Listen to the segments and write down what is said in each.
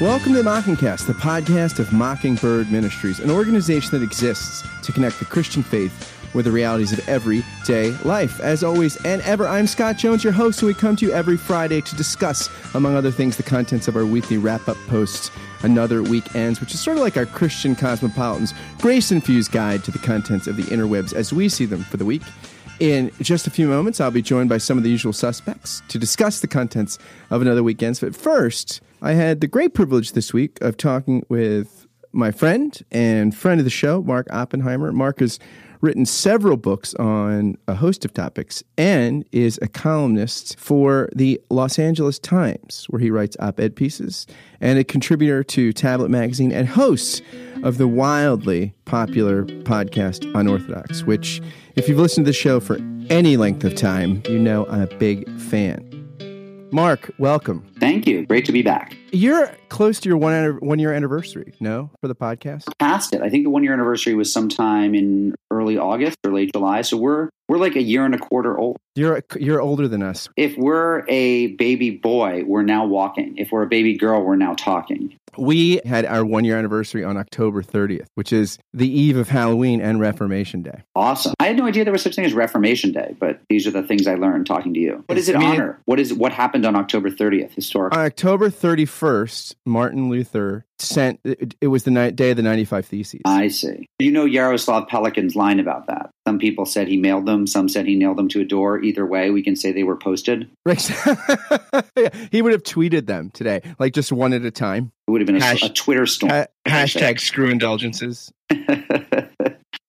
Welcome to Mockingcast, the podcast of Mockingbird Ministries, an organization that exists to connect the Christian faith with the realities of everyday life. As always and ever, I'm Scott Jones, your host, and we come to you every Friday to discuss, among other things, the contents of our weekly wrap up posts. Another Week Ends, which is sort of like our Christian cosmopolitans grace infused guide to the contents of the interwebs as we see them for the week. In just a few moments, I'll be joined by some of the usual suspects to discuss the contents of Another Week Ends. But first, I had the great privilege this week of talking with my friend and friend of the show, Mark Oppenheimer. Mark has written several books on a host of topics and is a columnist for the Los Angeles Times, where he writes op ed pieces, and a contributor to Tablet Magazine and host of the wildly popular podcast Unorthodox, which, if you've listened to the show for any length of time, you know I'm a big fan. Mark, welcome. Thank you. Great to be back. You're close to your one one year anniversary, no, for the podcast. Past it. I think the one year anniversary was sometime in early August or late July. So we're we're like a year and a quarter old. You're you're older than us. If we're a baby boy, we're now walking. If we're a baby girl, we're now talking. We had our one year anniversary on October 30th, which is the eve of Halloween and Reformation Day. Awesome. I had no idea there was such thing as Reformation Day, but these are the things I learned talking to you. What does it I mean, honor? What is what happened on October 30th historically? On October 31st, Martin Luther sent it, it was the night, day of the 95 theses. I see. You know Yaroslav Pelikan's line about that. Some people said he mailed them, some said he nailed them to a door. Either way, we can say they were posted. Right. he would have tweeted them today, like just one at a time. It would have been a, Hash, a Twitter storm. Ha- hashtag screw indulgences.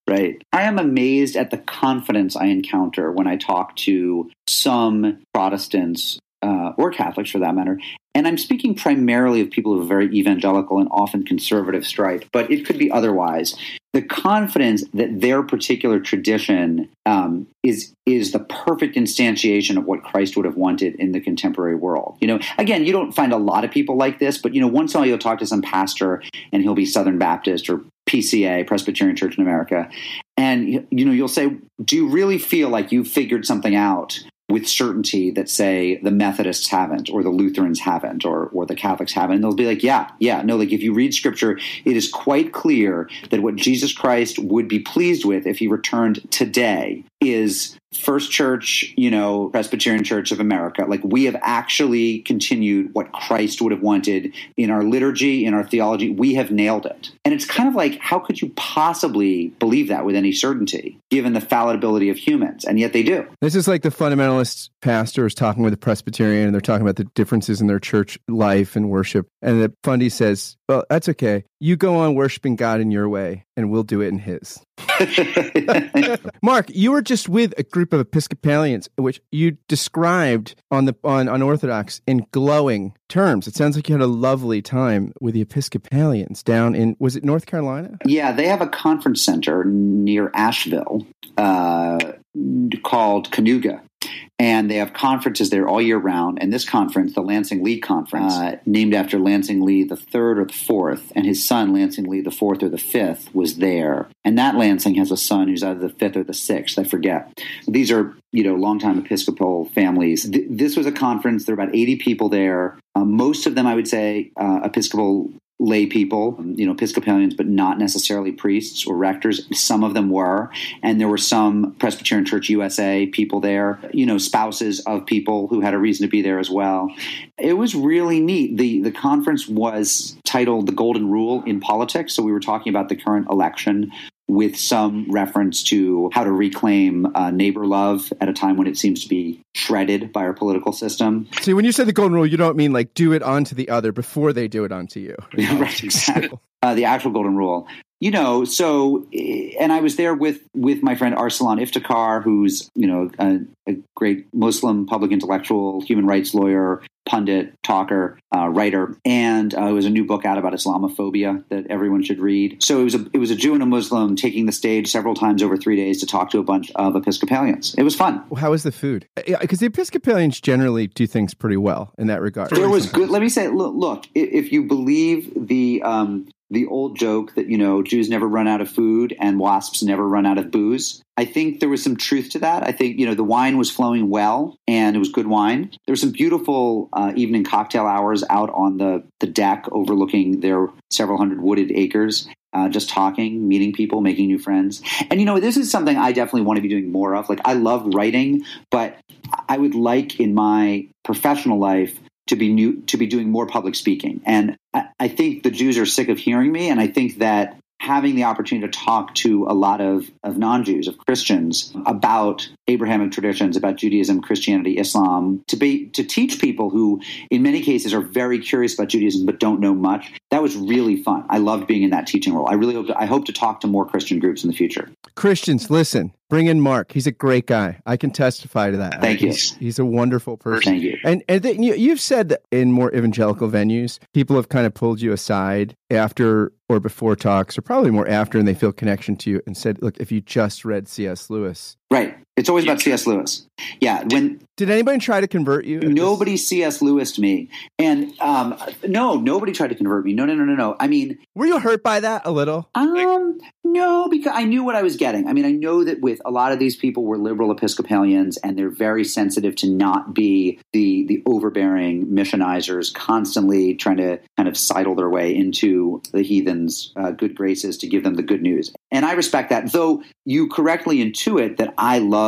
right. I am amazed at the confidence I encounter when I talk to some Protestants uh, or Catholics for that matter. And I'm speaking primarily of people of a very evangelical and often conservative stripe, but it could be otherwise. The confidence that their particular tradition um, is is the perfect instantiation of what Christ would have wanted in the contemporary world. You know, again, you don't find a lot of people like this, but you know, once in a while you'll talk to some pastor and he'll be Southern Baptist or PCA, Presbyterian Church in America, and you know, you'll say, "Do you really feel like you've figured something out?" With certainty that say the Methodists haven't or the Lutherans haven't or or the Catholics haven't. And they'll be like, yeah, yeah, no, like if you read scripture, it is quite clear that what Jesus Christ would be pleased with if he returned today is First Church, you know, Presbyterian Church of America. Like we have actually continued what Christ would have wanted in our liturgy, in our theology. We have nailed it. And it's kind of like, how could you possibly believe that with any certainty, given the fallibility of humans? And yet they do. This is like the fundamentalist pastors talking with a Presbyterian, and they're talking about the differences in their church life and worship. And the Fundy says, Well, that's okay. You go on worshiping God in your way, and we'll do it in His. Mark, you were just with a group of Episcopalians, which you described on the on Unorthodox in glowing terms. It sounds like you had a lovely time with the Episcopalians down in was it North Carolina? Yeah, they have a conference center near Asheville uh, called Kanuga, and they have conferences there all year round. And this conference, the Lansing Lee Conference, uh, named after Lansing Lee the third or the fourth, and his son Lansing Lee the fourth or the fifth was there. And that Lansing has a son who's either the fifth or the sixth, I forget. These are you know longtime Episcopal families. Th- this was a conference. There were about eighty people there. Uh, most of them, I would say, uh, Episcopal lay people, you know, Episcopalians, but not necessarily priests or rectors. Some of them were. And there were some Presbyterian Church USA people there, you know, spouses of people who had a reason to be there as well. It was really neat. The, the conference was titled The Golden Rule in Politics. So we were talking about the current election with some reference to how to reclaim uh, neighbor love at a time when it seems to be shredded by our political system. See, when you say the golden rule, you don't mean like do it onto the other before they do it onto you. right, exactly. Uh, the actual golden rule you know, so and I was there with with my friend Arsalan Iftikhar, who's you know a, a great Muslim public intellectual, human rights lawyer, pundit, talker, uh, writer, and uh, it was a new book out about Islamophobia that everyone should read. So it was a it was a Jew and a Muslim taking the stage several times over three days to talk to a bunch of Episcopalians. It was fun. How was the food? Because the Episcopalians generally do things pretty well in that regard. There was good. Let me say, look, look if you believe the um, the old joke that, you know, Jews never run out of food and wasps never run out of booze. I think there was some truth to that. I think, you know, the wine was flowing well and it was good wine. There were some beautiful uh, evening cocktail hours out on the, the deck overlooking their several hundred wooded acres. Uh, just talking, meeting people, making new friends. And you know, this is something I definitely want to be doing more of. Like, I love writing, but I would like in my professional life to be new to be doing more public speaking. And I, I think the Jews are sick of hearing me, and I think that having the opportunity to talk to a lot of, of non Jews, of Christians, about Abrahamic traditions, about Judaism, Christianity, Islam, to be to teach people who, in many cases, are very curious about Judaism but don't know much. That was really fun. I loved being in that teaching role. I really hope to, I hope to talk to more Christian groups in the future. Christians, listen, bring in Mark. He's a great guy. I can testify to that. Thank you. He's, he's a wonderful person. Thank you. And and th- you, you've said that in more evangelical venues, people have kind of pulled you aside after or before talks, or probably more after, and they feel connection to you and said, "Look, if you just read C.S. Lewis, Right. It's always about C.S. Lewis. Yeah. When did anybody try to convert you? nobody C.S. Lewis to me, and um, no, nobody tried to convert me. No, no, no, no, no. I mean, were you hurt by that a little? Um, no, because I knew what I was getting. I mean, I know that with a lot of these people were liberal Episcopalians, and they're very sensitive to not be the the overbearing missionizers, constantly trying to kind of sidle their way into the heathens' uh, good graces to give them the good news. And I respect that, though you correctly intuit that I love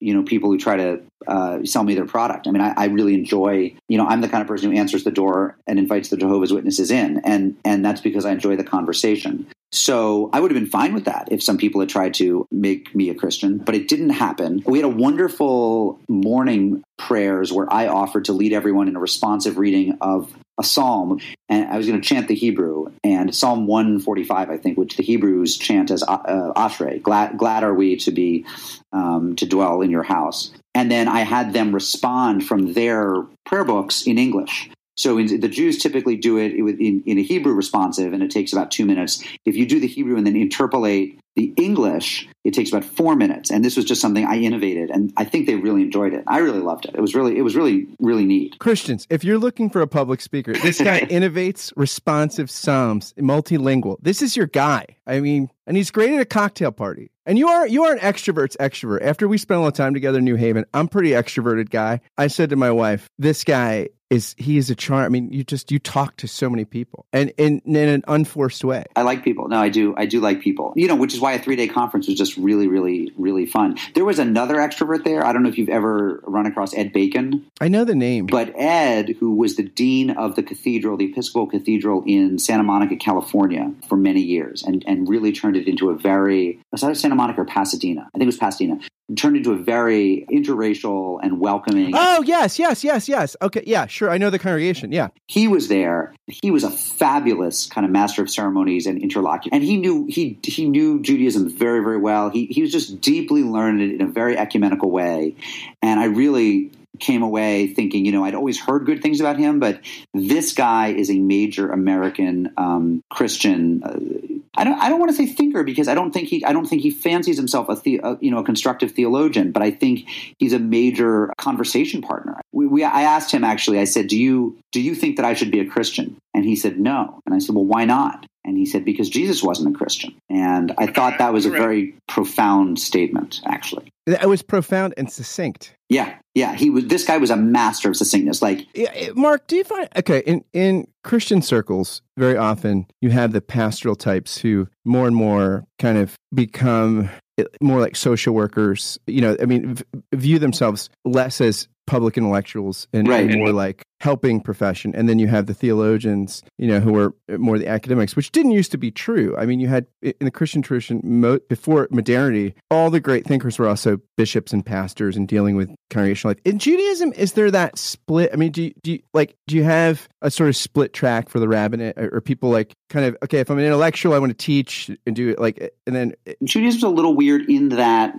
you know people who try to uh, sell me their product. I mean, I, I, really enjoy. You know, I'm the kind of person who answers the door and invites the Jehovah's Witnesses in, and and that's because I enjoy the conversation. So I would have been fine with that if some people had tried to make me a Christian, but it didn't happen. We had a wonderful morning prayers where I offered to lead everyone in a responsive reading of a psalm, and I was going to chant the Hebrew and Psalm 145, I think, which the Hebrews chant as uh, Ashrei. Glad, glad are we to be um, to dwell in your house. And then I had them respond from their prayer books in English. So in, the Jews typically do it in, in, a Hebrew responsive, and it takes about two minutes. If you do the Hebrew and then interpolate the English, it takes about four minutes. And this was just something I innovated, and I think they really enjoyed it. I really loved it. It was really, it was really, really neat. Christians, if you're looking for a public speaker, this guy innovates responsive psalms, multilingual. This is your guy. I mean, and he's great at a cocktail party. And you are you are an extrovert's extrovert. After we spent a lot of time together in New Haven, I'm pretty extroverted guy. I said to my wife, "This guy is he is a charm. I mean, you just you talk to so many people, and in in an unforced way. I like people. No, I do. I do like people. You know, which is why a three day conference was just really, really, really fun. There was another extrovert there. I don't know if you've ever run across Ed Bacon. I know the name, but Ed, who was the dean of the cathedral, the Episcopal Cathedral in Santa Monica, California, for many years, and and really turned it into a very was that Santa Monica or Pasadena? I think it was Pasadena turned into a very interracial and welcoming. Oh, yes, yes, yes, yes. Okay, yeah, sure. I know the congregation. Yeah. He was there. He was a fabulous kind of master of ceremonies and interlocutor. And he knew he he knew Judaism very, very well. He he was just deeply learned in a very ecumenical way. And I really came away thinking, you know, I'd always heard good things about him, but this guy is a major American um, Christian. Uh, I don't. I don't want to say thinker because I don't think he. I don't think he fancies himself a, the, a you know a constructive theologian. But I think he's a major conversation partner. We, we, I asked him actually. I said, "Do you do you think that I should be a Christian?" And he said, "No." And I said, "Well, why not?" And he said, because Jesus wasn't a Christian. And I thought that was a very profound statement, actually. It was profound and succinct. Yeah, yeah. He was. This guy was a master of succinctness. Like, Mark, do you find okay in in Christian circles very often you have the pastoral types who more and more kind of become eh, more like social workers. You know, I mean, v- view themselves less as public intellectuals and, right. and more like helping profession. And then you have the theologians, you know, who are more the academics, which didn't used to be true. I mean, you had in the Christian tradition mo- before modernity, all the great thinkers were also bishops and pastors and dealing with congregational life. In Judaism, is there that split? I mean, do you, do you like do you have a sort of split track for the rabbinate, or, or people like kind of okay? If I'm an intellectual, I want to teach and do it like, and then Judaism's a little weird in that.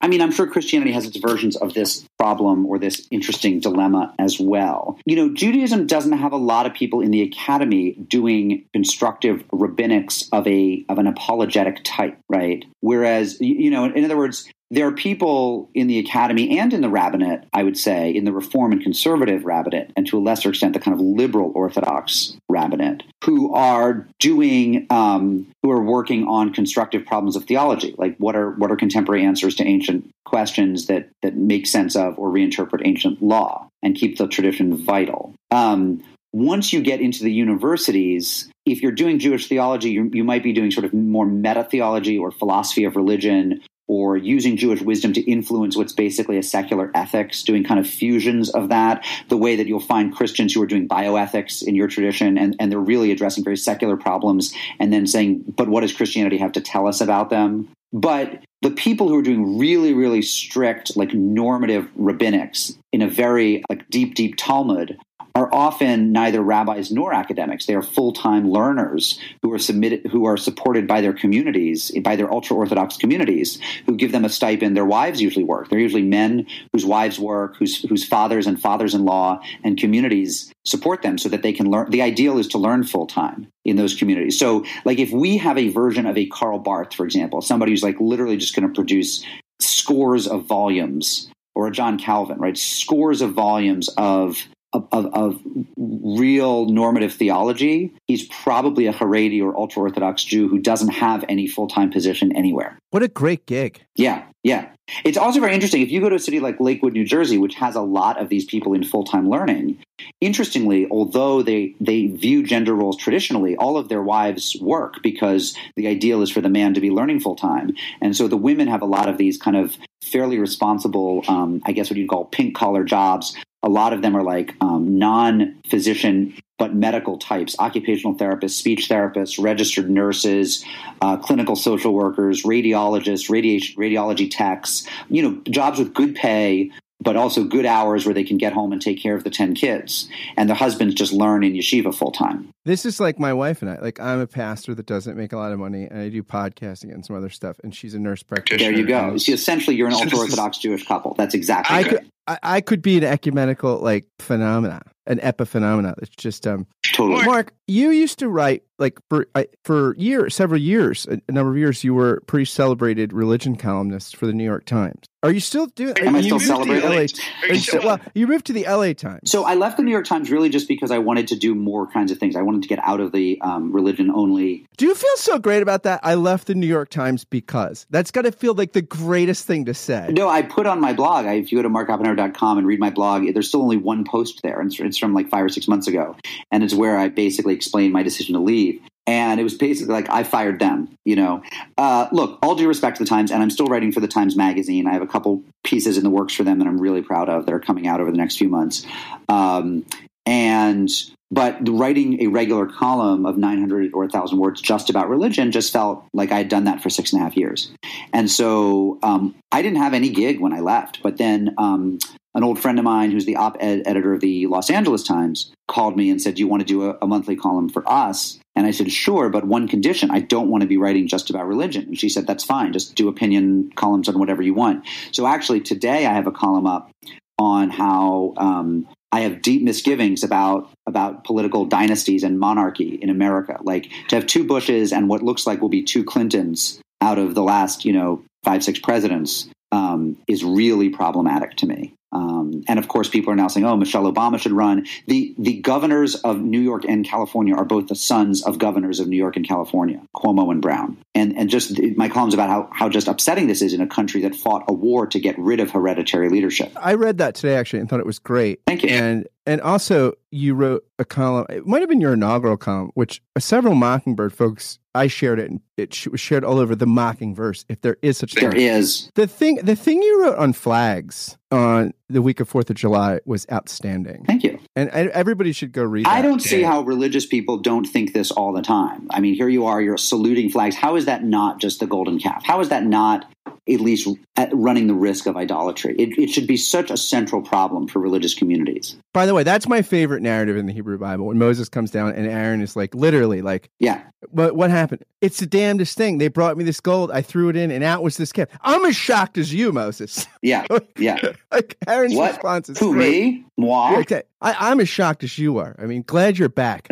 I mean, I'm sure Christianity has its versions of this problem or this interesting dilemma as well. You know, Judaism doesn't have a lot of people in the academy doing constructive rabbinics of a of an apologetic type, right? Whereas, you know, in other words, there are people in the academy and in the rabbinate, I would say, in the reform and conservative rabbinate, and to a lesser extent, the kind of liberal Orthodox rabbinate, who are doing, um, who are working on constructive problems of theology, like what are what are contemporary answers to ancient questions that that make sense of or reinterpret ancient law and keep the tradition vital. Um, once you get into the universities, if you're doing Jewish theology, you, you might be doing sort of more meta theology or philosophy of religion or using Jewish wisdom to influence what's basically a secular ethics, doing kind of fusions of that, the way that you'll find Christians who are doing bioethics in your tradition, and, and they're really addressing very secular problems, and then saying, but what does Christianity have to tell us about them? But the people who are doing really, really strict, like normative rabbinics in a very like deep, deep Talmud are often neither rabbis nor academics. They are full-time learners who are submitted, who are supported by their communities, by their ultra-orthodox communities, who give them a stipend. Their wives usually work. They're usually men whose wives work, whose whose fathers and fathers-in-law and communities support them, so that they can learn. The ideal is to learn full-time in those communities. So, like, if we have a version of a Karl Barth, for example, somebody who's like literally just going to produce scores of volumes or a John Calvin, right? Scores of volumes of of, of, of, real normative theology, he's probably a Haredi or ultra Orthodox Jew who doesn't have any full time position anywhere. What a great gig. Yeah, yeah. It's also very interesting. If you go to a city like Lakewood, New Jersey, which has a lot of these people in full time learning, interestingly, although they, they view gender roles traditionally, all of their wives work because the ideal is for the man to be learning full time. And so the women have a lot of these kind of fairly responsible, um, I guess what you'd call pink collar jobs a lot of them are like um, non physician but medical types occupational therapists, speech therapists, registered nurses, uh, clinical social workers, radiologists, radiation, radiology techs, you know, jobs with good pay, but also good hours where they can get home and take care of the 10 kids. And their husbands just learn in yeshiva full time. This is like my wife and I. Like, I'm a pastor that doesn't make a lot of money, and I do podcasting and some other stuff, and she's a nurse practitioner. There you go. See, essentially, you're an ultra Orthodox Jewish couple. That's exactly I could, I, I could be an ecumenical like phenomena, an epiphenomena. It's just um. Totally. Mark, you used to write like for for years, several years, a, a number of years. You were a pretty celebrated religion columnist for the New York Times. Are you still doing? Am I still celebrating? LA, well, you moved to the LA Times. So I left the New York Times really just because I wanted to do more kinds of things. I wanted to get out of the um, religion only. Do you feel so great about that? I left the New York Times because that's got to feel like the greatest thing to say. No, I put on my blog. I, if you go to markoppenheimer.com and read my blog, there's still only one post there. It's, it's from like five or six months ago, and it's where I basically explain my decision to leave and it was basically like I fired them. You know, uh, look, all due respect to the Times, and I'm still writing for the Times Magazine. I have a couple pieces in the works for them that I'm really proud of that are coming out over the next few months. Um, and but writing a regular column of 900 or 1,000 words just about religion just felt like I had done that for six and a half years. And so um, I didn't have any gig when I left. But then um, an old friend of mine who's the op ed editor of the Los Angeles Times called me and said, Do you want to do a, a, monthly column for us? And I said, Sure, but one condition I don't want to be writing just about religion. And she said, That's fine. Just do opinion columns on whatever you want. So actually, today I have a column up on how um, I have deep misgivings about about political dynasties and monarchy in America. Like to have two Bushes and what looks like will be two Clintons out of the last, you know, five six presidents um, is really problematic to me. Um, and of course, people are now saying, "Oh, Michelle Obama should run." the The governors of New York and California are both the sons of governors of New York and California, Cuomo and Brown. And and just my columns about how how just upsetting this is in a country that fought a war to get rid of hereditary leadership. I read that today actually and thought it was great. Thank you. And and also, you wrote a column. It might have been your inaugural column, which several Mockingbird folks. I shared it, and it was shared all over the Mockingverse. If there is such there thing, there is the thing. The thing you wrote on flags on the week of Fourth of July was outstanding. Thank you. And everybody should go read. I don't see how religious people don't think this all the time. I mean, here you are, you're saluting flags. How is that not just the golden calf? How is that not at least running the risk of idolatry. It, it, should be such a central problem for religious communities. By the way, that's my favorite narrative in the Hebrew Bible when Moses comes down and Aaron is like, literally, like, yeah. What what happened? It's the damnedest thing. They brought me this gold. I threw it in, and out was this calf. I'm as shocked as you, Moses. Yeah, yeah. like Aaron's what? response is who great. me? Moi? Okay. I, I'm as shocked as you are. I mean, glad you're back.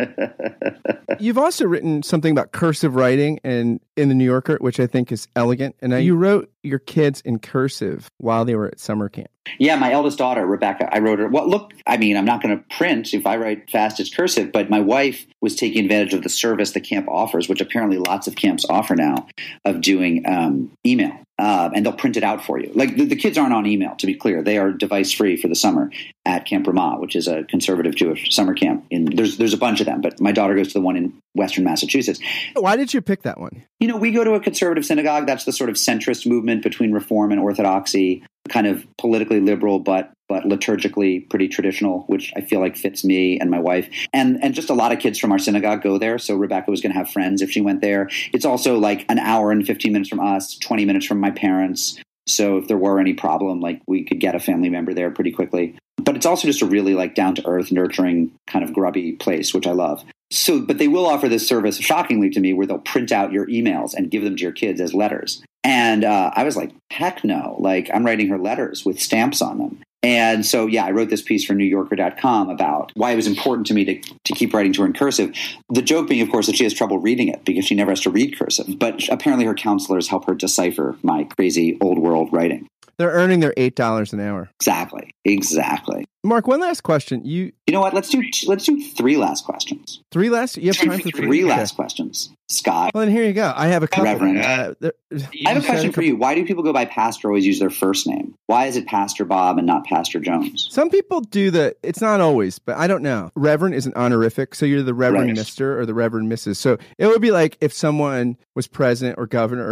You've also written something about cursive writing and in the New Yorker, which I think is elegant. And mm-hmm. you wrote your kids in cursive while they were at summer camp. Yeah, my eldest daughter, Rebecca, I wrote her. Well, look, I mean, I'm not going to print if I write fast it's cursive, but my wife was taking advantage of the service the camp offers, which apparently lots of camps offer now, of doing um, email. Uh, and they'll print it out for you. Like the, the, kids aren't on email, to be clear. They are device free for the summer at Camp Ramah, which is a conservative Jewish summer camp. In there's there's a bunch of them, but my daughter goes to the one in Western Massachusetts. Why did you pick that one? You know, we go to a conservative synagogue. That's the sort of centrist movement between Reform and Orthodoxy, kind of politically liberal, but but liturgically pretty traditional, which I feel like fits me and my wife. And and just a lot of kids from our synagogue go there. So Rebecca was going to have friends if she went there. It's also like an hour and 15 minutes from us, 20 minutes from my parents. So if there were any problem, like we could get a family member there pretty quickly. But it's also just a really like down to earth, nurturing kind of grubby place, which I love. So, but they will offer this service, shockingly to me, where they'll print out your emails and give them to your kids as letters. And uh, I was like, heck no! Like I'm writing her letters with stamps on them. And so, yeah, I wrote this piece for NewYorker.com about why it was important to me to, to keep writing to her in cursive. The joke being, of course, that she has trouble reading it because she never has to read cursive. But apparently, her counselors help her decipher my crazy old world writing. They're earning their eight dollars an hour. Exactly. Exactly. Mark, one last question. You You know what? Let's do let's do three last questions. three last. You have time for Three three last Okay. questions. Scott. Well, then here you go. I have a couple. Reverend. Uh, there- I have a said question for you. Why do people go by pastor always use their first name? Why is it Pastor Bob and not Pastor Jones? Some people do the. It's not always, but I don't know. Reverend is an honorific, so you're the Reverend Right. Mister or the Reverend Mrs. So it would be like if someone was president or governor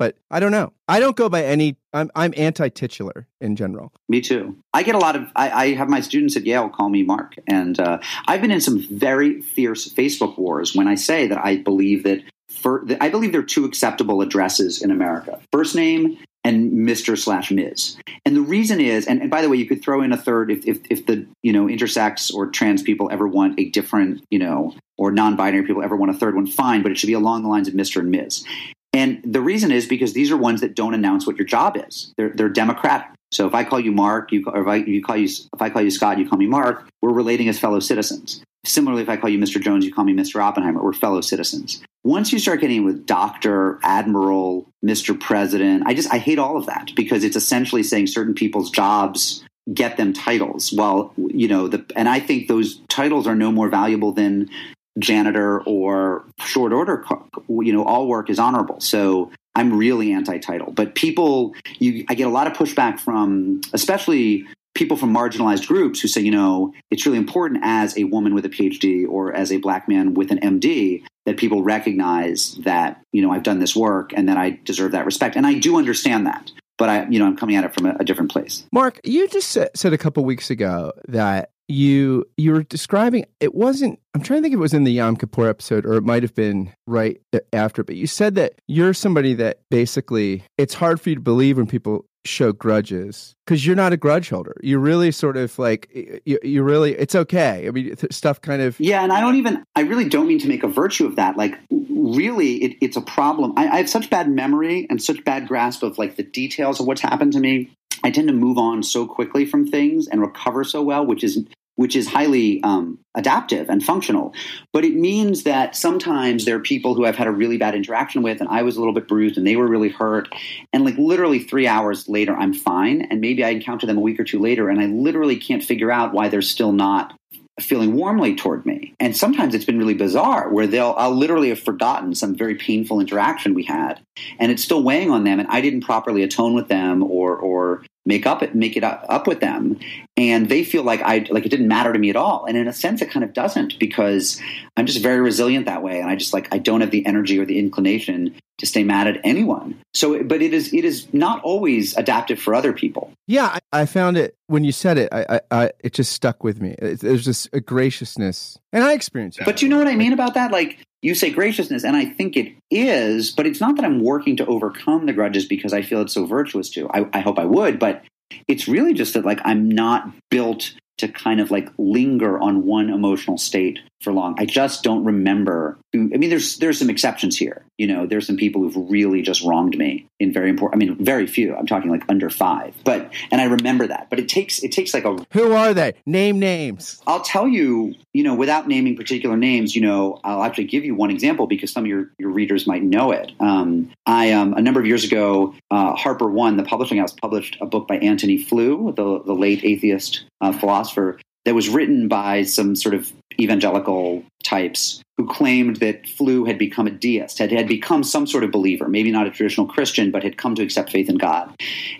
But I don't know. I don't go by any. I'm I'm anti-titular in general. Me too. I get a lot of. I, I have my students at Yale call me Mark, and uh, I've been in some very fierce Facebook wars when I say that I believe that. For, I believe there are two acceptable addresses in America: first name and Mister slash Ms. And the reason is, and, and by the way, you could throw in a third if, if if the you know intersex or trans people ever want a different you know or non-binary people ever want a third one, fine, but it should be along the lines of Mister and Ms. And the reason is because these are ones that don't announce what your job is. They're they're democratic. So if I call you Mark, you or if I you call you if I call you Scott, you call me Mark. We're relating as fellow citizens. Similarly, if I call you Mr. Jones, you call me Mr. Oppenheimer. We're fellow citizens. Once you start getting with Doctor, Admiral, Mr. President, I just I hate all of that because it's essentially saying certain people's jobs get them titles. Well, you know, the and I think those titles are no more valuable than janitor or short order cook. You know, all work is honorable. So I'm really anti-title. But people, you, I get a lot of pushback from, especially people from marginalized groups who say, you know, it's really important as a woman with a PhD or as a black man with an MD that people recognize that, you know, I've done this work and that I deserve that respect. And I do understand that. But I, you know, I'm coming at it from a, a different place. Mark, you just said, said a couple weeks ago that you you were describing it wasn't I'm trying to think if it was in the Yom Kippur episode or it might have been right after, but you said that you're somebody that basically it's hard for you to believe when people show grudges because you're not a grudge holder. You're really sort of like you, you really it's okay. I mean, stuff kind of Yeah, and I don't even I really don't mean to make a virtue of that. Like really, it, it's a problem. I, I have such bad memory and such bad grasp of like the details of what's happened to me. I tend to move on so quickly from things and recover so well, which is which is highly um, adaptive and functional. But it means that sometimes there are people who I've had a really bad interaction with, and I was a little bit bruised, and they were really hurt. And like literally three hours later, I'm fine. And maybe I encounter them a week or two later, and I literally can't figure out why they're still not feeling warmly toward me. And sometimes it's been really bizarre where they'll I'll literally have forgotten some very painful interaction we had and it's still weighing on them and I didn't properly atone with them or or make up it make it up, up with them and they feel like I like it didn't matter to me at all and in a sense it kind of doesn't because I'm just very resilient that way and I just like I don't have the energy or the inclination to stay mad at anyone. So but it is it is not always adaptive for other people. Yeah, I, I found it when you said it. I, I, I it just stuck with me. It, there's just a graciousness, and I experienced it. But you know what I mean about that? Like you say graciousness, and I think it is, but it's not that I'm working to overcome the grudges because I feel it's so virtuous to. I, I hope I would, but it's really just that like I'm not built to kind of like linger on one emotional state for long. I just don't remember. Who, I mean, there's there's some exceptions here. You know, there's some people who've really just wronged me in very important. I mean, very few. I'm talking like under five. But and I remember that. But it takes it takes like a. Who are they? Name names. I'll tell you. You know, without naming particular names, you know, I'll actually give you one example because some of your your readers might know it. Um, I um, a number of years ago, uh, Harper One, the publishing house, published a book by Antony Flew, the the late atheist uh, philosopher, that was written by some sort of evangelical types who claimed that Flew had become a deist, had, had become some sort of believer, maybe not a traditional Christian, but had come to accept faith in God.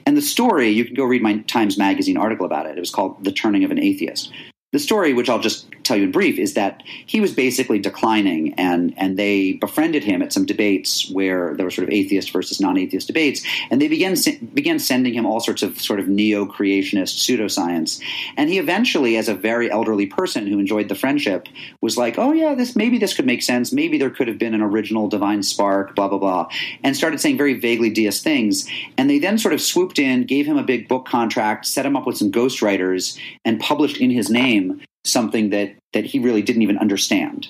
And the story, you can go read my Times Magazine article about it. It was called The Turning of an Atheist the story, which I'll just tell you in brief, is that he was basically declining, and and they befriended him at some debates where there were sort of atheist versus non-atheist debates, and they began began sending him all sorts of sort of neo-creationist pseudoscience, and he eventually, as a very elderly person who enjoyed the friendship, was like, oh yeah, this maybe this could make sense, maybe there could have been an original divine spark, blah blah blah, and started saying very vaguely deist things, and they then sort of swooped in, gave him a big book contract, set him up with some ghostwriters, and published in his name something that that he really didn't even understand.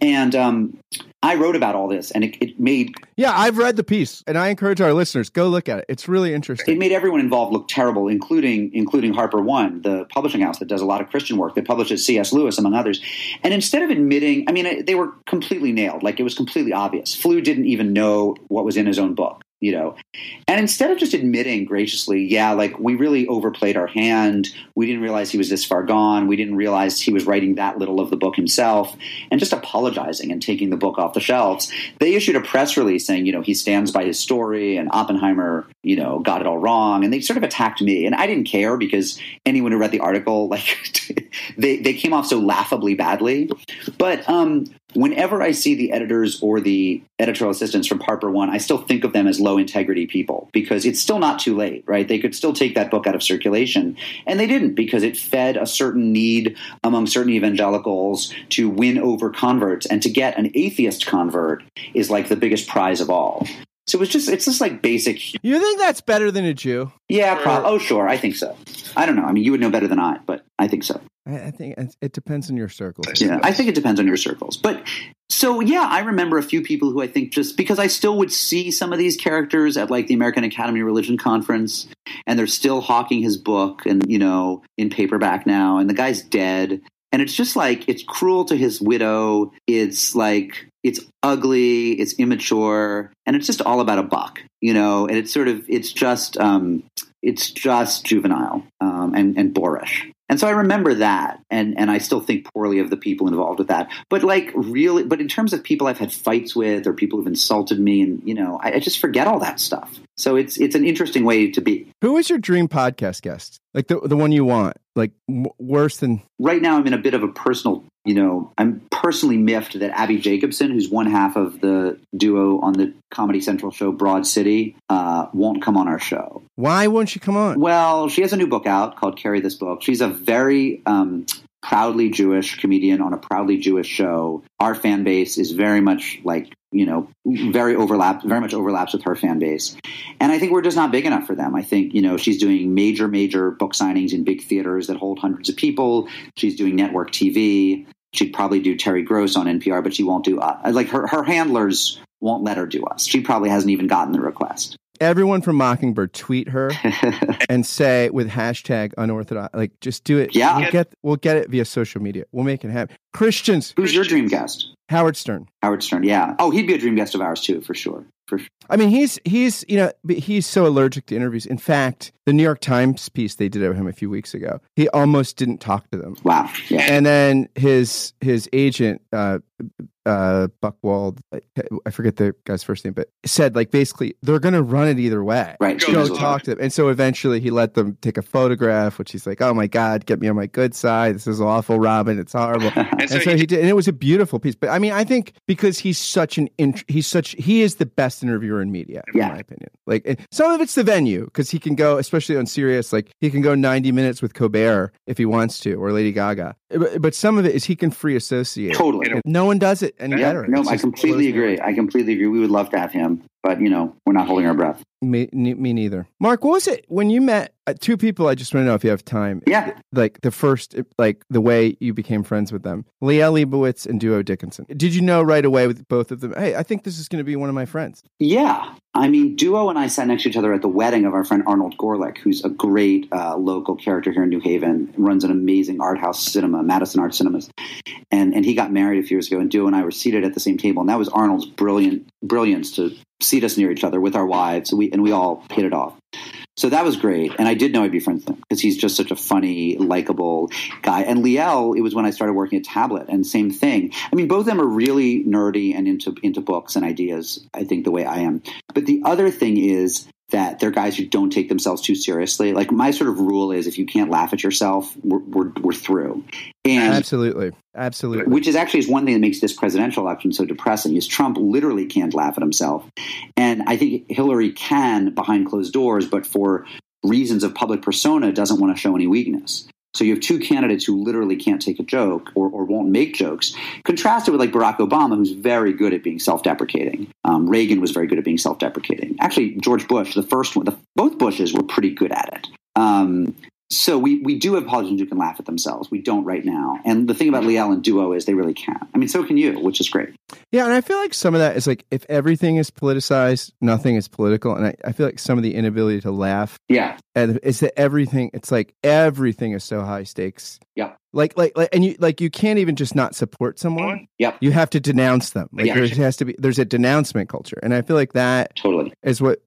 And um, I wrote about all this, and it, it, made yeah, I've read the piece, and I encourage our listeners go look at it. It's really interesting. It made everyone involved look terrible, including including Harper One, the publishing house that does a lot of Christian work that publishes C.S. Lewis among others. And instead of admitting, I mean, they were completely nailed. Like it was completely obvious. Flew didn't even know what was in his own book you know? And instead of just admitting graciously yeah like we really overplayed our hand we didn't realize he was this far gone we didn't realize he was writing that little of the book himself and just apologizing and taking the book off the shelves they issued a press release saying you know he stands by his story and oppenheimer you know got it all wrong and they sort of attacked me and i didn't care because anyone who read the article like they, they came off so laughably badly. But um whenever I see the editors or the editorial assistants from Harper One, I still think of them as low integrity people because it's still not too late, right? They could still take that book out of circulation. And they didn't because it fed a certain need among certain evangelicals to win over converts. And to get an atheist convert is like the biggest prize of all. So it's just it's just like basic. You think that's better than a Jew? Yeah. Pro- oh, sure. I think so. I don't know. I mean, you would know better than I, but I think so. I, think it depends on your circles. Yeah, I think it depends on your circles. But so yeah, I remember a few people who I think just because I still would see some of these characters at like the American Academy of Religion conference, and they're still hawking his book and you know in paperback now, and the guy's dead, and it's just like it's cruel to his widow. It's like it's ugly, it's immature, and it's just all about a buck, you know. And it's sort of it's just um, it's just juvenile um, and and boorish. And so I remember that, and and I still think poorly of the people involved with that. But like really, but in terms of people I've had fights with or people who've insulted me, and you know, I, I just forget all that stuff. So it's it's an interesting way to be. Who is your dream podcast guest? Like the the one you want? Like w- worse than right now? I'm in a bit of a personal. You know, I'm personally miffed that Abbi Jacobson, who's one half of the duo on the Comedy Central show Broad City, uh, won't come on our show. Why won't she come on? Well, she has a new book out called "Carry This Book." She's a very um, proudly Jewish comedian on a proudly Jewish show. Our fan base is very much like you know, very overlap, very much overlaps with her fan base. And I think we're just not big enough for them. I think, you know, she's doing major, major book signings in big theaters that hold hundreds of people. She's doing network TV. She'd probably do Terry Gross on NPR, but she won't do us. Uh, like her, her handlers won't let her do us. She probably hasn't even gotten the request everyone from Mockingbird tweet her and say with hashtag unorthodox, like just do it. Yeah, we'll get we'll get it via social media. We'll make it happen. Christians, who's your dream guest? Howard Stern. Howard Stern, yeah. Oh, he'd be a dream guest of ours too, for sure. For sure. I mean, he's he's you know he's so allergic to interviews. In fact, the New York Times piece they did of him a few weeks ago, he almost didn't talk to them. Wow. Yeah. And then his his agent uh, uh, Buchwald, I forget the guy's first name, but said like basically they're going to run it either way. Right. Go, Go talk to them. And so eventually he let them take a photograph, which he's like, oh my God, get me on my good side. This is awful, Robin. It's horrible. and, and, so, he, he, did. And it was a beautiful piece. But I mean, I think because he's such an, int- he's such, he is the best interviewer in media, in my opinion. Like some of it's the venue because he can go, especially on Sirius, like he can go 90 minutes with Colbert if he wants to, or Lady Gaga. But, but some of it is he can free associate. Totally. no one does it any better. No, I completely agree. I completely agree. We would love to have him. But you know, we're not holding our breath. Me, me neither. Mark, what was it when you met uh, two people? I just want to know if you have time. Yeah. Like the first, like the way you became friends with them, Liel Leibovitz and Duo Dickinson. Did you know right away with both of them? Hey, I think this is going to be one of my friends. Yeah. I mean, Duo and I sat next to each other at the wedding of our friend Arnold Gorlick, who's a great uh, local character here in New Haven, runs an amazing art house cinema, Madison Art Cinemas, and and he got married a few years ago. And Duo and I were seated at the same table, and that was Arnold's brilliant brilliance to seat us near each other with our wives. We and we all hit it off. So that was great, and I did know I'd be friends with him because he's just such a funny, likable guy. And Liel, it was when I started working at Tablet, and same thing. I mean, both of them are really nerdy and into into books and ideas. I think the way I am. But the other thing is that they're guys who don't take themselves too seriously. Like my sort of rule is, if you can't laugh at yourself, we're we're, we're through. And absolutely, absolutely. Which is actually is one thing that makes this presidential election so depressing. Is Trump literally can't laugh at himself, and I think Hillary can behind closed doors, but for reasons of public persona, doesn't want to show any weakness. So you have two candidates who literally can't take a joke or, or won't make jokes, contrasted with like Barack Obama, who's very good at being self-deprecating. Um, Reagan was very good at being self-deprecating. Actually, George Bush, the first one, the, both Bushes were pretty good at it. Um, so we, we do have politicians who can laugh at themselves. We don't right now. And the thing about Liel and Duo is they really can. I mean, so can you, which is great. Yeah, and I feel like some of that is like if everything is politicized, nothing is political. And I, I feel like some of the inability to laugh. Yeah. And is that everything it's like everything is so high stakes. Yeah. Like like like and you like you can't even just not support someone. Mm-hmm. Yep. You have to denounce them. Like Yeah. there has to be there's a denouncement culture. And I feel like that Totally. is what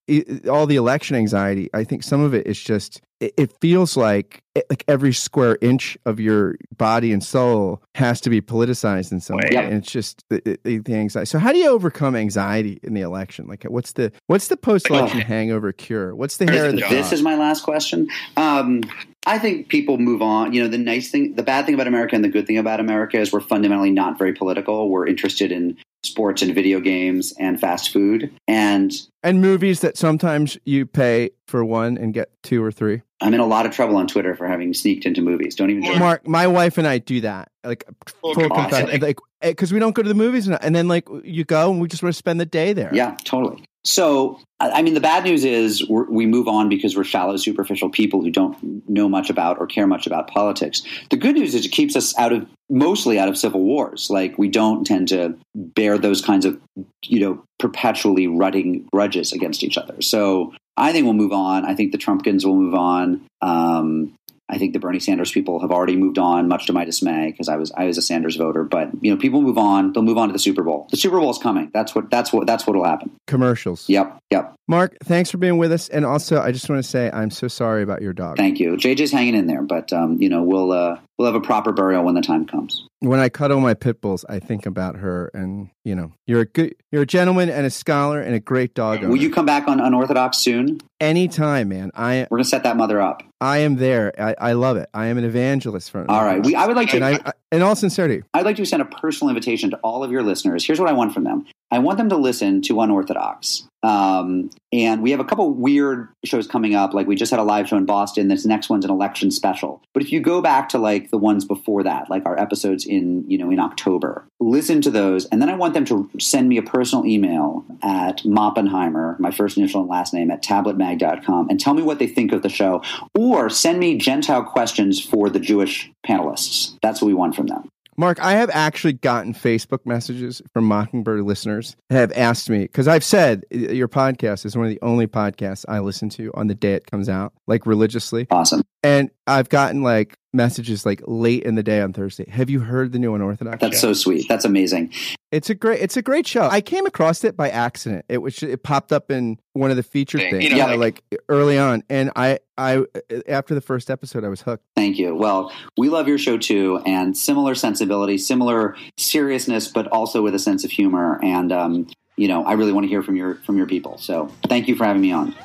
all the election anxiety. I think some of it is just it, it feels like like every square inch of your body and soul has to be politicized in some way, Yep. and it's just the, the, the anxiety. So, how do you overcome anxiety in the election? Like, what's the what's the post election hangover cure? What's the hair of the this dog? is my last question. Um, I think people move on. You know, the nice thing, the bad thing about America and the good thing about America is we're fundamentally not very political. We're interested in sports and video games and fast food. And and movies that sometimes you pay for one and get two or three. I'm in a lot of trouble on Twitter for having sneaked into movies. Don't even joke. Mark, my wife and I do that. Like full Awesome. confession, like eh, because we don't go to the movies, and, and then like you go and we just want to spend the day there. Yeah, totally. So, I I mean, the bad news is we're, we move on because we're shallow, superficial people who don't know much about or care much about politics. The good news is it keeps us out of mostly out of civil wars. Like we don't tend to bear those kinds of you know perpetually rutting grudges against each other. So I think we'll move on. I think the Trumpkins will move on. Um, I think the Bernie Sanders people have already moved on, much to my dismay, because I was I was a Sanders voter. But you know, people move on. They'll move on to the Super Bowl. The Super Bowl is coming. That's what that's what that's what will happen. Commercials. Yep, yep. Mark, thanks for being with us. And also, I just want to say I'm so sorry about your dog. Thank you. JJ's hanging in there, but um, you know, we'll uh, we'll have a proper burial when the time comes. When I cuddle my pit bulls, I think about her, and you know, you're a good, you're a gentleman and a scholar and a great dog owner. Will you come back on Unorthodox soon? Anytime, man. I We're gonna set that mother up. I am there. I, I love it. I am an evangelist for. All right. We I would like to. and I, I, in all sincerity, I'd like to send a personal invitation to all of your listeners. Here's what I want from them. I want them to listen to Unorthodox. Um, and we have a couple weird shows coming up. Like we just had a live show in Boston. This next one's an election special. But if you go back to like the ones before that, like our episodes in you know in October, listen to those, and then I want them to send me a personal email at Moppenheimer, my first initial and last name at tabletmag.com, and tell me what they think of the show, or send me Gentile questions for the Jewish panelists. That's what we want from them. Mark, I have actually gotten Facebook messages from Mockingbird listeners that have asked me because I've said your podcast is one of the only podcasts I listen to on the day it comes out, like religiously. Awesome. And I've gotten like messages like late in the day on Thursday. Have you heard the new Unorthodox? That's show? so sweet. That's amazing. It's a great. It's a great show. I came across it by accident. It was. It popped up in one of the featured things, you know, you know, like- like early on, and I, I, after the first episode, I was hooked. Thank you. Well, we love your show too, and similar sensibility, similar seriousness, but also with a sense of humor. And um, you know, I really want to hear from your from your people. So, thank you for having me on.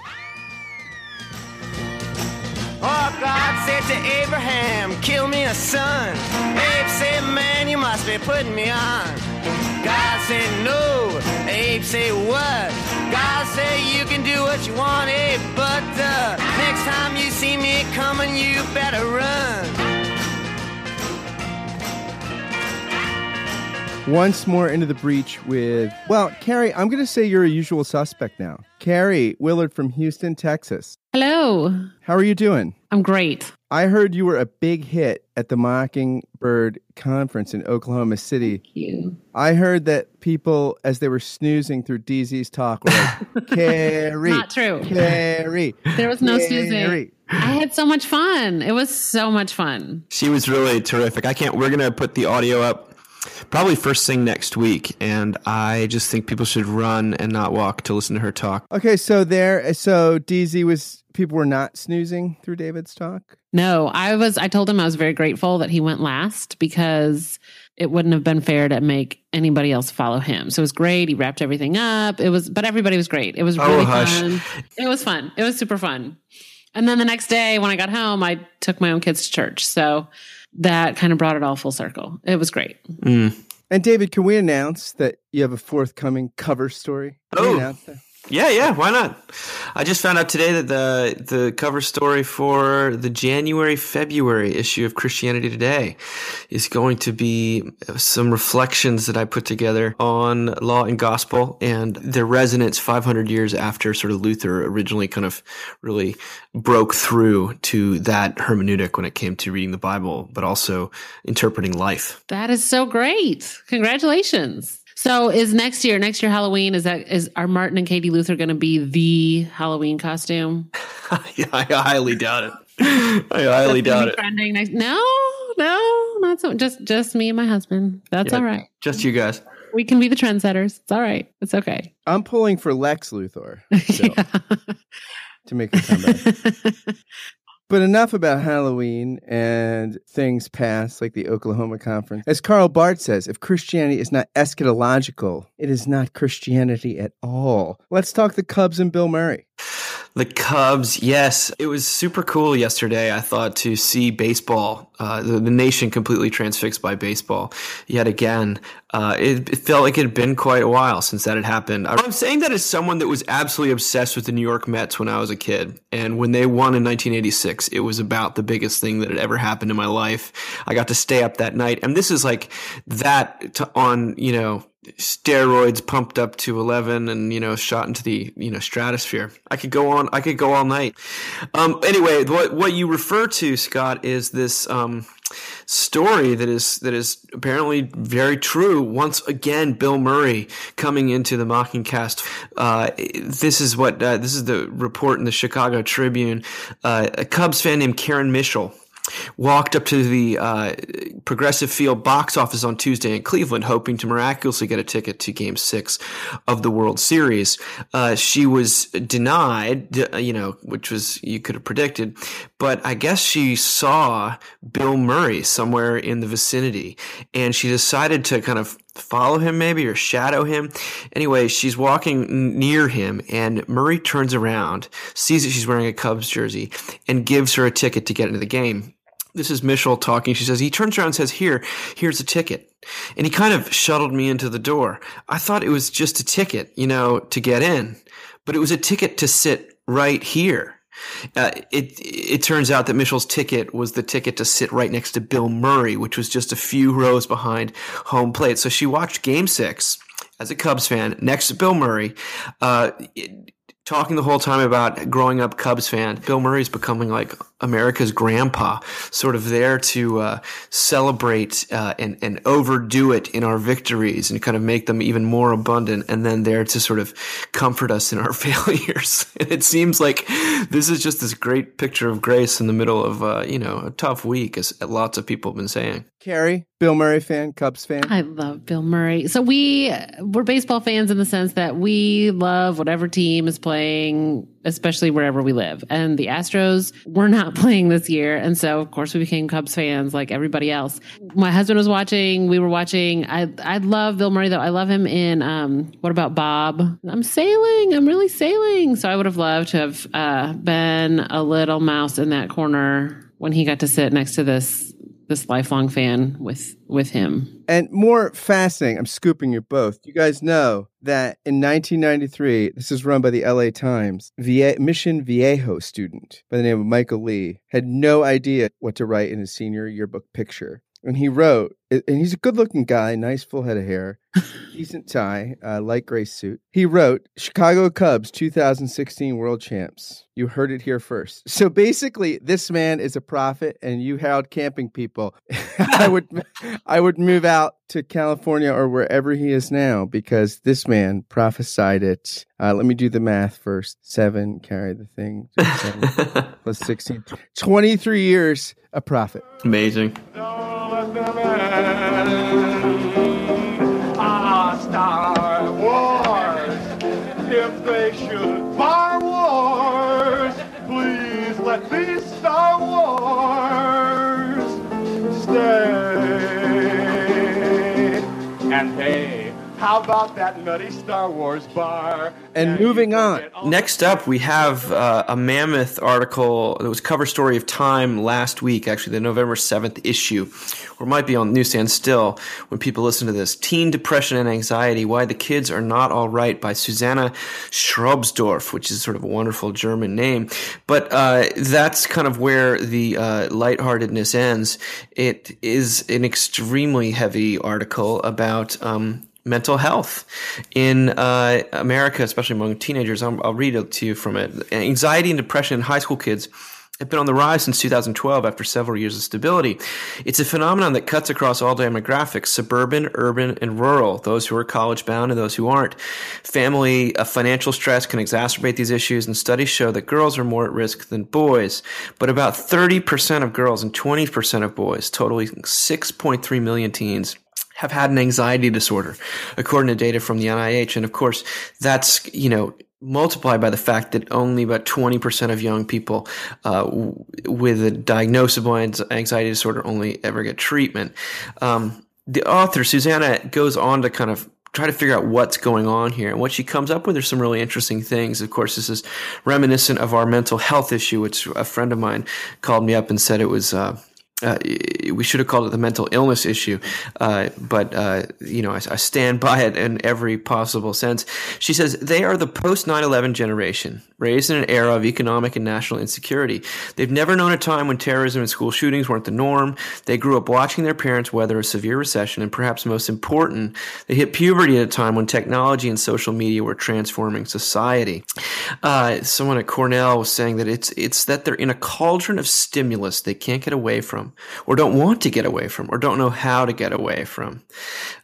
God said to Abraham, kill me a son. Abe said, man, you must be putting me on. God said, no. Abe said, what? God said, you can do what you want, Abe, but uh, next time you see me coming, you better run. Once more into the breach with, well, Carrie, I'm going to say you're a usual suspect now. Carrie Willard from Houston, Texas. Hello. How are you doing? I'm great. I heard you were a big hit at the Mockingbird conference in Oklahoma City. Thank you. I heard that people, as they were snoozing through DZ's talk, were like, Carrie. Not true. Carrie. There was no Carrie. snoozing. I had so much fun. It was so much fun. She was really terrific. I can't. We're gonna put the audio up probably first thing next week, and I just think people should run and not walk to listen to her talk. Okay, so there, so DZ was, people were not snoozing through David's talk? No, I was I told him I was very grateful that he went last because it wouldn't have been fair to make anybody else follow him. So it was great. He wrapped everything up. It was but everybody was great. It was Oh, really hush. fun. It was fun. It was super fun. And then the next day when I got home, I took my own kids to church. So that kind of brought it all full circle. It was great. Mm. And David, can we announce that you have a forthcoming cover story? Can Oh. Yeah, yeah, why not? I just found out today that the the cover story for the January February issue of Christianity Today is going to be some reflections that I put together on law and gospel and their resonance 500 years after sort of Luther originally kind of really broke through to that hermeneutic when it came to reading the Bible, but also interpreting life. That is so great. Congratulations. So is next year, next year Halloween, is that is are Martin and Katie Luther gonna be the Halloween costume? I highly doubt it. I highly doubt it. Trending next no, no, not so just just me and my husband. That's Yeah. all right. Just you guys. We can be the trendsetters. It's all right. It's okay. I'm pulling for Lex Luthor still, to make a comeback. But enough about Halloween and things past, like the Oklahoma conference. As Karl Barth says, if Christianity is not eschatological, it is not Christianity at all. Let's talk the Cubs and Bill Murray. The Cubs, yes. It was super cool yesterday, I thought, to see baseball, uh, the, the nation completely transfixed by baseball yet again. Uh, it, it felt like it had been quite a while since that had happened. I'm saying that as someone that was absolutely obsessed with the New York Mets when I was a kid. And when they won in 1986, it was about the biggest thing that had ever happened in my life. I got to stay up that night. And this is like that on, you know, steroids pumped up to 11 and you know shot into the you know stratosphere. I could go on i could go all night. Um anyway what what you refer to scott is this um story that is that is apparently very true. Once again bill murray coming into the mockingcast uh this is what uh, this is the report in the chicago tribune. Uh, a cubs fan named karen mitchell walked up to the uh, Progressive Field box office on Tuesday in Cleveland, hoping to miraculously get a ticket to Game Six of the World Series. Uh, she was denied, you know, which was you could have predicted, but I guess she saw Bill Murray somewhere in the vicinity, and she decided to kind of follow him maybe or shadow him. Anyway, she's walking near him and Murray turns around, sees that she's wearing a Cubs jersey and gives her a ticket to get into the game. This is Mitchell talking. She says, he turns around and says, here, here's a ticket. And he kind of shuttled me into the door. I thought it was just a ticket, you know, to get in, but it was a ticket to sit right here. Uh, it it turns out that Mitchell's ticket was the ticket to sit right next to Bill Murray, which was just a few rows behind home plate. So she watched Game Six as a Cubs fan next to Bill Murray, uh, it- talking the whole time about growing up Cubs fan. Bill Murray's becoming like America's grandpa, sort of there to uh, celebrate uh, and and overdo it in our victories and kind of make them even more abundant, and then there to sort of comfort us in our failures. and it seems like this is just this great picture of grace in the middle of uh, you know a tough week, as lots of people have been saying. Carrie, Bill Murray fan, Cubs fan. I love Bill Murray. So we we're baseball fans in the sense that we love whatever team is playing, especially wherever we live. And the Astros were not playing this year, and so of course we became Cubs fans like everybody else. My husband was watching. We were watching. I I love Bill Murray though. I love him in um. What about Bob? I'm sailing. I'm really sailing. So I would have loved to have uh, been a little mouse in that corner when he got to sit next to this this lifelong fan with with him. And more fascinating, I'm scooping you both. You guys know that in 1993, this is run by the LA Times, Vie- Mission Viejo student by the name of Michael Lee had no idea what to write in his senior yearbook picture. And he wrote, and he's a good looking guy, nice full head of hair, decent tie, uh, light gray suit. He wrote, Chicago Cubs 2016 World Champs. You heard it here first. So basically, this man is a prophet, and you Harold Camping people, I would, I would move out to California or wherever he is now because this man prophesied it. Uh, let me do the math first. Seven, carry the thing. Seven plus 16. 23 years a prophet. Amazing. Ah, Star Wars. If they bar wars, please let these Star Wars stay. And hey, how about that nutty Star Wars bar? And moving on. Next up, we have uh, a mammoth article that was cover story of Time last week, actually, the November 7th issue, or might be on newsstand still when people listen to this. Teen Depression and Anxiety Why the Kids Are Not All Right by Susanna Schrobsdorff, which is sort of a wonderful German name. But uh, that's kind of where the uh, lightheartedness ends. It is an extremely heavy article about. Um, mental health in uh, America, especially among teenagers. I'll, I'll read it to you from it. Anxiety and depression in high school kids have been on the rise since 2012 after several years of stability. It's a phenomenon that cuts across all demographics suburban, urban, and rural, those who are college bound and those who aren't. Family uh, financial stress can exacerbate these issues, and studies show that girls are more at risk than boys. But about 30% of girls and 20% of boys, totaling 6.3 million teens, have had an anxiety disorder, according to data from the NIH. And of course, that's, you know, multiplied by the fact that only about 20% of young people uh, with a diagnosable anxiety disorder only ever get treatment. Um, the author, Susanna, goes on to kind of try to figure out what's going on here. And what she comes up with are some really interesting things. Of course, this is reminiscent of our mental health issue, which a friend of mine called me up and said it was. Uh, uh, we should have called it the mental illness issue, uh, but uh, you know I, I, stand by it in every possible sense. She says they are the post 9/11 generation, raised in an era of economic and national insecurity. They've never known a time when terrorism and school shootings weren't the norm. They grew up watching their parents weather a severe recession, and perhaps most important, they hit puberty at a time when technology and social media were transforming society. Uh, someone at Cornell was saying that it's it's that they're in a cauldron of stimulus they can't get away from or don't want to get away from, or don't know how to get away from.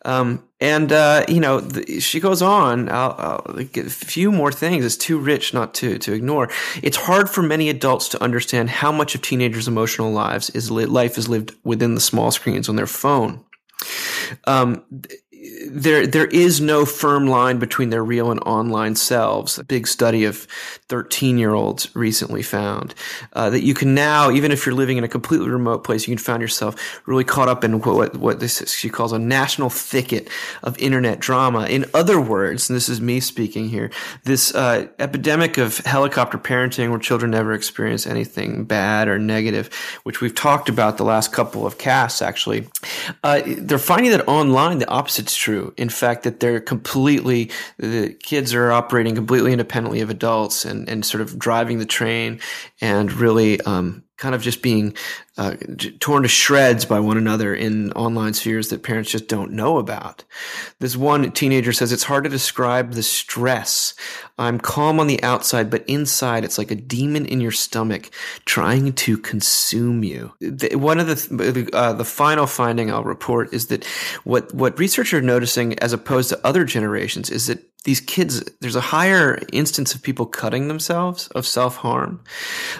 Um, and uh, you know, the, she goes on. I'll, I'll a few more things. It's too rich not to to ignore. It's hard for many adults to understand how much of teenagers' emotional lives is li- life is lived within the small screens on their phone. Um, there there is no firm line between their real and online selves. A big study of 13 year olds recently found uh, that you can now, even if you're living in a completely remote place, you can find yourself really caught up in what what this is, she calls a national thicket of internet drama. In other words, and this is me speaking here, this uh, epidemic of helicopter parenting, where children never experience anything bad or negative, which we've talked about the last couple of casts. Actually, uh, they're finding that online the true. In fact, that they're completely the kids are operating completely independently of adults and and sort of driving the train and really um, kind of just being uh, torn to shreds by one another in online spheres that parents just don't know about. This one teenager says it's hard to describe the stress. I'm calm on the outside, but inside it's like a demon in your stomach trying to consume you. One of the uh, the final finding I'll report is that what what researchers are noticing, as opposed to other generations, is that these kids, there's a higher instance of people cutting themselves, of self harm.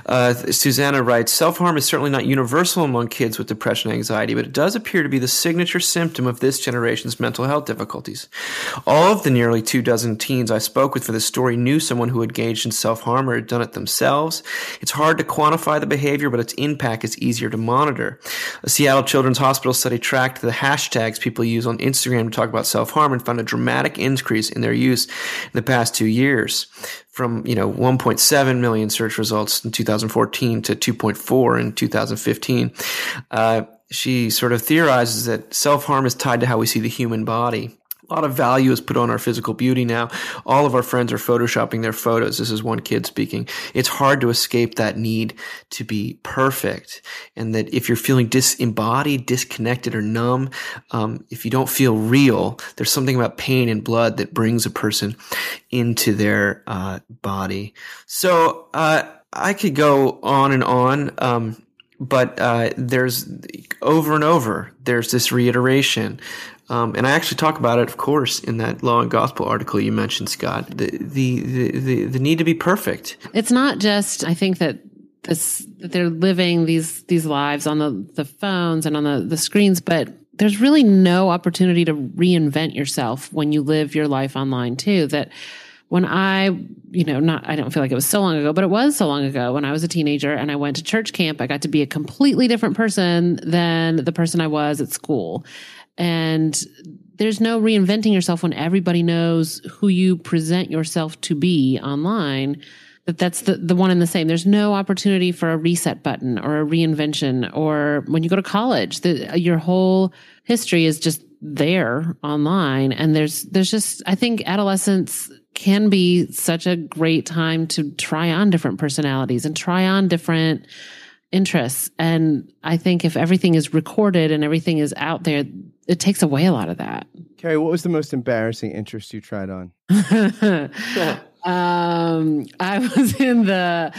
Uh, Susanna writes, self harm is certainly not universal among kids with depression and anxiety, but it does appear to be the signature symptom of this generation's mental health difficulties. All of the nearly two dozen teens I spoke with for this story knew someone who engaged in self harm or had done it themselves. It's hard to quantify the behavior, but its impact is easier to monitor. A Seattle Children's Hospital study tracked the hashtags people use on Instagram to talk about self harm and found a dramatic increase in their use in the past two years from you know 1.7 million search results in 2014 to 2.4 in 2015 uh, she sort of theorizes that self-harm is tied to how we see the human body A lot of value is put on our physical beauty now. All of our friends are photoshopping their photos. This is one kid speaking. It's hard to escape that need to be perfect. And that if you're feeling disembodied, disconnected, or numb, um, if you don't feel real, there's something about pain and blood that brings a person into their uh, body. So uh, I could go on and on. Um, but uh, there's over and over there's this reiteration um, and I actually talk about it, of course, in that Law and Gospel article you mentioned, Scott. The, the the the, the need to be perfect. It's not just. I think that this that they're living these these lives on the the phones and on the the screens, but there's really no opportunity to reinvent yourself when you live your life online too. That when I, you know, not, I don't feel like it was so long ago, but it was so long ago when I was a teenager and I went to church camp, I got to be a completely different person than the person I was at school. And there's no reinventing yourself when everybody knows who you present yourself to be online. That that's the, the one and the same. There's no opportunity for a reset button or a reinvention. Or when you go to college, the, your whole history is just there online. And there's, there's just, I think adolescence can be such a great time to try on different personalities and try on different interests. And I think if everything is recorded and everything is out there, it takes away a lot of that. Carrie, what was the most embarrassing interest you tried on? um, I was in the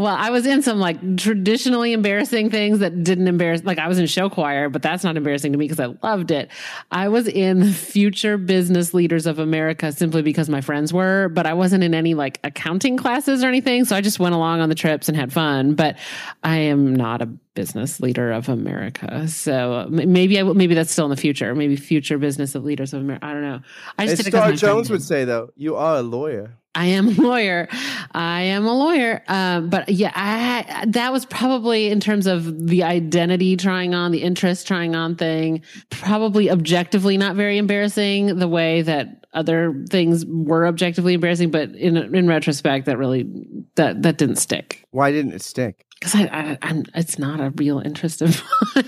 well, I was in some like traditionally embarrassing things that didn't embarrass. Like I was in show choir, but that's not embarrassing to me because I loved it. I was in the Future Business Leaders of America simply because my friends were, but I wasn't in any like accounting classes or anything. So I just went along on the trips and had fun. But I am not a business leader of America. So maybe I maybe that's still in the future. Maybe future business of leaders of America. I don't know. I just As Star Jones would say though, you are a lawyer. I am a lawyer. I am a lawyer. Uh, but yeah, I, that was probably in terms of the identity trying on, the interest trying on thing, probably objectively not very embarrassing the way that other things were objectively embarrassing. But in, in retrospect, that really, that, that didn't stick. Why didn't it stick? Because I, I, I'm, it's not a real interest of mine.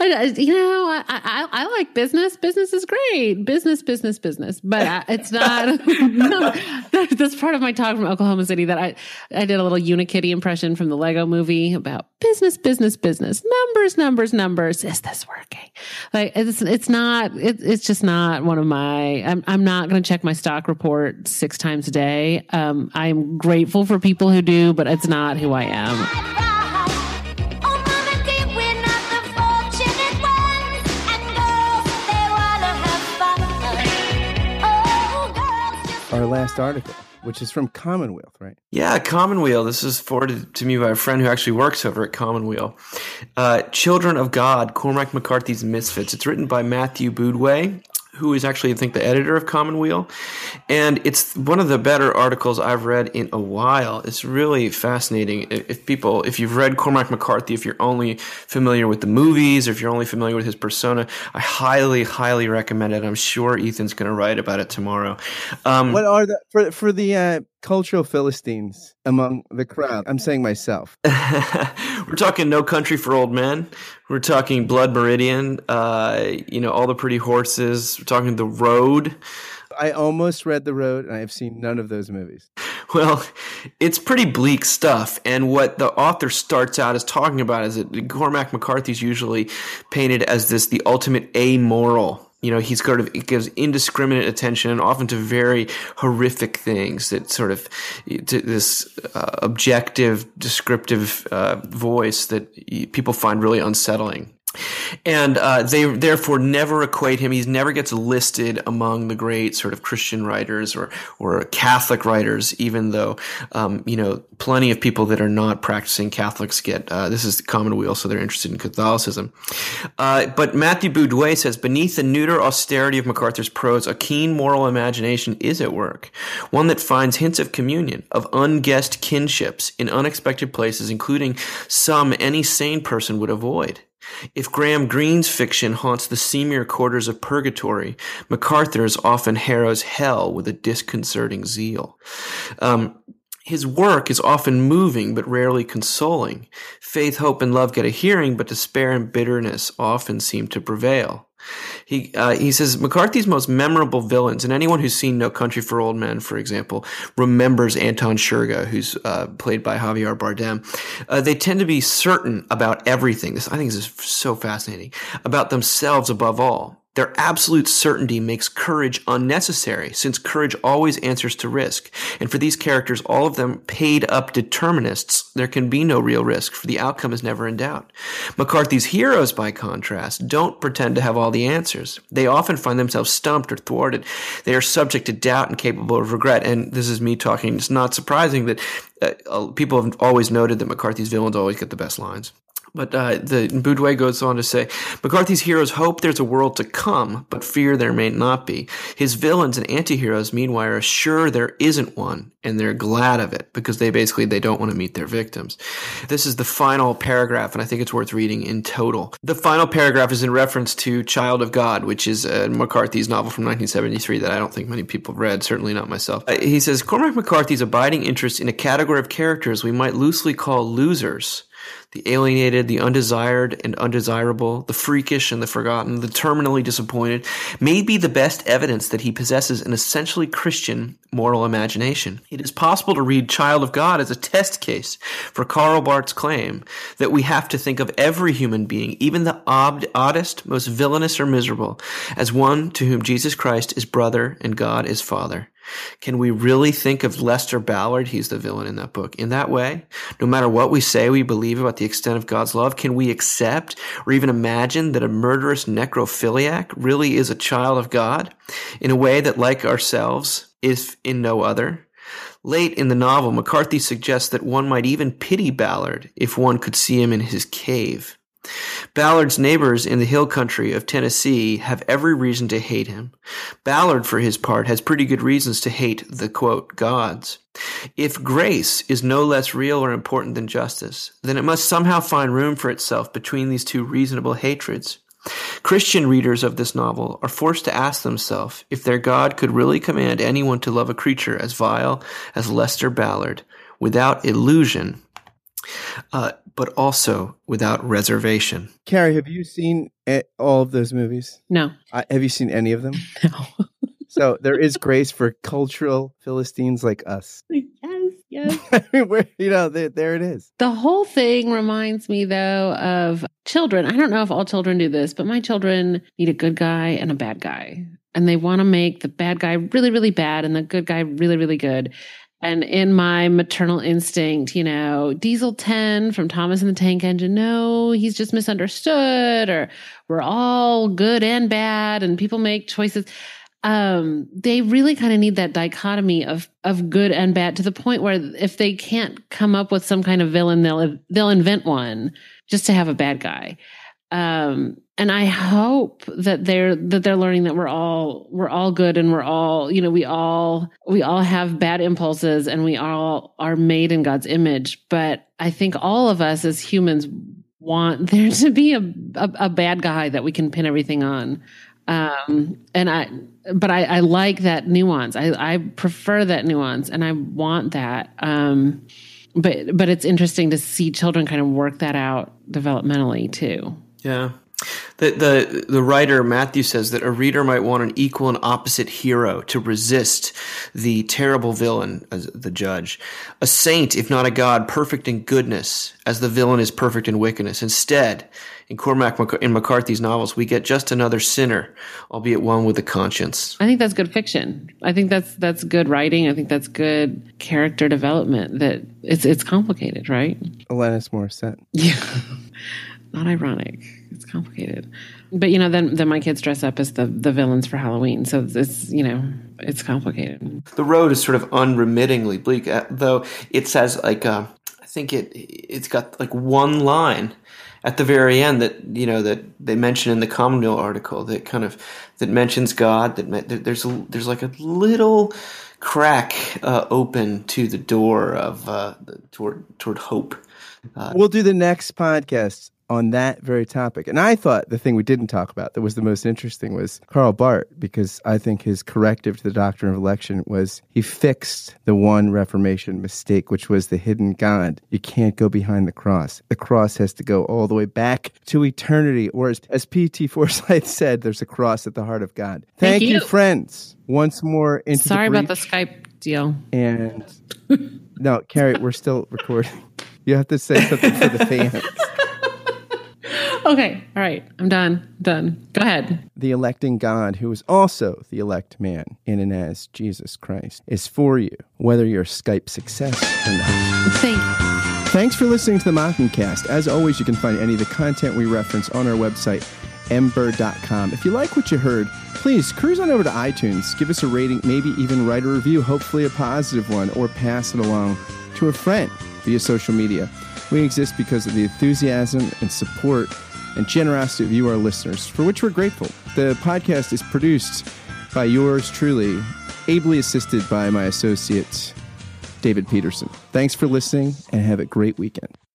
I, you know, I, I, I like business. Business is great. Business, business, business. But it's not. no, that's part of my talk from Oklahoma City. That I I did a little Unikitty impression from the Lego Movie about business, business, business. Numbers, numbers, numbers. Is this working? Like it's it's not. It, it's just not one of my. I'm I'm not going to check my stock report six times a day. Um, I'm grateful for people who do, but it's not who I am. Our last article, which is from Commonwealth, right? Yeah, Commonweal. This is forwarded to me by a friend who actually works over at Commonweal. Uh, Children of God, Cormac McCarthy's Misfits. It's written by Matthew Boudway who is actually, I think, the editor of Commonweal. And it's one of the better articles I've read in a while. It's really fascinating. If people, if you've read Cormac McCarthy, if you're only familiar with the movies, or if you're only familiar with his persona, I highly, highly recommend it. I'm sure Ethan's going to write about it tomorrow. Um, what are the, for, for the, uh, cultural Philistines among the crowd. I'm saying myself. We're talking No Country for Old Men. We're talking Blood Meridian. Uh, you know, all the pretty horses. We're talking The Road. I almost read The Road, and I have seen none of those movies. Well, it's pretty bleak stuff. And what the author starts out as talking about is that Cormac McCarthy's usually painted as this the ultimate amoral you know, he's sort of it gives indiscriminate attention, often to very horrific things that sort of to this uh, objective, descriptive uh, voice that people find really unsettling and uh, they therefore never equate him. He never gets listed among the great sort of Christian writers or or Catholic writers, even though um, you know plenty of people that are not practicing Catholics get uh, this is the commonweal, so they're interested in Catholicism. Uh, but Matthew Boudway says beneath the neuter austerity of McCarthy's prose, a keen moral imagination is at work, one that finds hints of communion, of unguessed kinships in unexpected places, including some any sane person would avoid. If Graham Greene's fiction haunts the seamier quarters of purgatory, McCarthy's often harrows hell with a disconcerting zeal. Um, his work is often moving but rarely consoling. Faith, hope, and love get a hearing, but despair and bitterness often seem to prevail. He uh, he says McCarthy's most memorable villains, and anyone who's seen No Country for Old Men, for example, remembers Anton Chigurh, who's uh, played by Javier Bardem. Uh, they tend to be certain about everything. This I think this is so fascinating about themselves above all. Their absolute certainty makes courage unnecessary, since courage always answers to risk. And for these characters, all of them paid up determinists, there can be no real risk, for the outcome is never in doubt. McCarthy's heroes, by contrast, don't pretend to have all the answers. They often find themselves stumped or thwarted. They are subject to doubt and capable of regret. And this is me talking. It's not surprising that uh, people have always noted that McCarthy's villains always get the best lines. But uh, the Boudway goes on to say McCarthy's heroes hope there's a world to come, but fear there may not be. His villains and anti-heroes, meanwhile, are sure there isn't one, and they're glad of it because they basically they don't want to meet their victims. This is the final paragraph, and I think it's worth reading in total. The final paragraph is in reference to Child of God, which is uh, McCarthy's novel from 1973 that I don't think many people read, certainly not myself. Uh, he says Cormac McCarthy's abiding interest in a category of characters we might loosely call losers the alienated, the undesired and undesirable, the freakish and the forgotten, the terminally disappointed, may be the best evidence that he possesses an essentially Christian moral imagination. It is possible to read Child of God as a test case for Karl Barth's claim that we have to think of every human being, even the odd, oddest, most villainous or miserable, as one to whom Jesus Christ is brother and God is father. Can we really think of Lester Ballard, he's the villain in that book, in that way? No matter what we say we believe about the extent of God's love, can we accept or even imagine that a murderous necrophiliac really is a child of God in a way that, like ourselves, if in no other? Late in the novel, McCarthy suggests that one might even pity Ballard if one could see him in his cave. Ballard's neighbors in the hill country of Tennessee have every reason to hate him. Ballard, for his part, has pretty good reasons to hate the quote, gods. If grace is no less real or important than justice, then it must somehow find room for itself between these two reasonable hatreds. Christian readers of this novel are forced to ask themselves if their God could really command anyone to love a creature as vile as Lester Ballard without illusion uh, but also without reservation. Carrie, have you seen all of those movies? No. Uh, have you seen any of them? No. so there is grace for cultural Philistines like us. Yes, yes. I mean, you know, there, there it is. The whole thing reminds me, though, of children. I don't know if all children do this, but my children need a good guy and a bad guy. And they want to make the bad guy really, really bad and the good guy really, really good. And in my maternal instinct, you know, Diesel 10 from Thomas and the Tank Engine, no, he's just misunderstood, or we're all good and bad, and people make choices. Um, they really kind of need that dichotomy of of good and bad to the point where if they can't come up with some kind of villain, they'll they'll invent one just to have a bad guy. Um, and I hope that they're that they're learning that we're all we're all good and we're all you know we all we all have bad impulses and we all are made in God's image. But I think all of us as humans want there to be a a, a bad guy that we can pin everything on. Um, and I, but I, I like that nuance. I, I prefer that nuance, and I want that. Um, but but it's interesting to see children kind of work that out developmentally too. Yeah. The, the the writer Matthew says that a reader might want an equal and opposite hero to resist the terrible villain as the judge, a saint if not a god, perfect in goodness as the villain is perfect in wickedness. Instead, in Cormac in McCarthy's novels, we get just another sinner, albeit one with a conscience. I think that's good fiction. I think that's that's good writing. I think that's good character development. That it's it's complicated, right? Alanis Morissette. Yeah, not ironic it's complicated. But you know, then then my kids dress up as the the villains for Halloween, so it's you know it's complicated. The road is sort of unremittingly bleak, uh, though. It says like uh, I think it it's got like one line at the very end that you know that they mention in the Commonweal article that kind of that mentions God. That there's a, there's like a little crack uh, open to the door of uh, toward toward hope. Uh, we'll do the next podcast on that very topic. And I thought the thing we didn't talk about that was the most interesting was Karl Barth, because I think his corrective to the doctrine of election was he fixed the one Reformation mistake, which was the hidden God. You can't go behind the cross. The cross has to go all the way back to eternity. Or as, as P.T. Forsyth said, there's a cross at the heart of God. Thank, Thank you. you. friends. Once more into Sorry the about the. Skype deal. And no, Carrie, we're still recording. You have to say something for the fans. Okay. All right. I'm done. Done. Go ahead. The electing God, who is also the elect man in and as Jesus Christ, is for you, whether you're Skype success or not. Thank you. Thanks for listening to the Mockingcast. As always, you can find any of the content we reference on our website, mbird.com. If you like what you heard, please cruise on over to iTunes, give us a rating, maybe even write a review, hopefully a positive one, or pass it along to a friend via social media. We exist because of the enthusiasm and support and generosity of you, our listeners, for which we're grateful. The podcast is produced by yours truly, ably assisted by my associate, David Peterson. Thanks for listening and have a great weekend.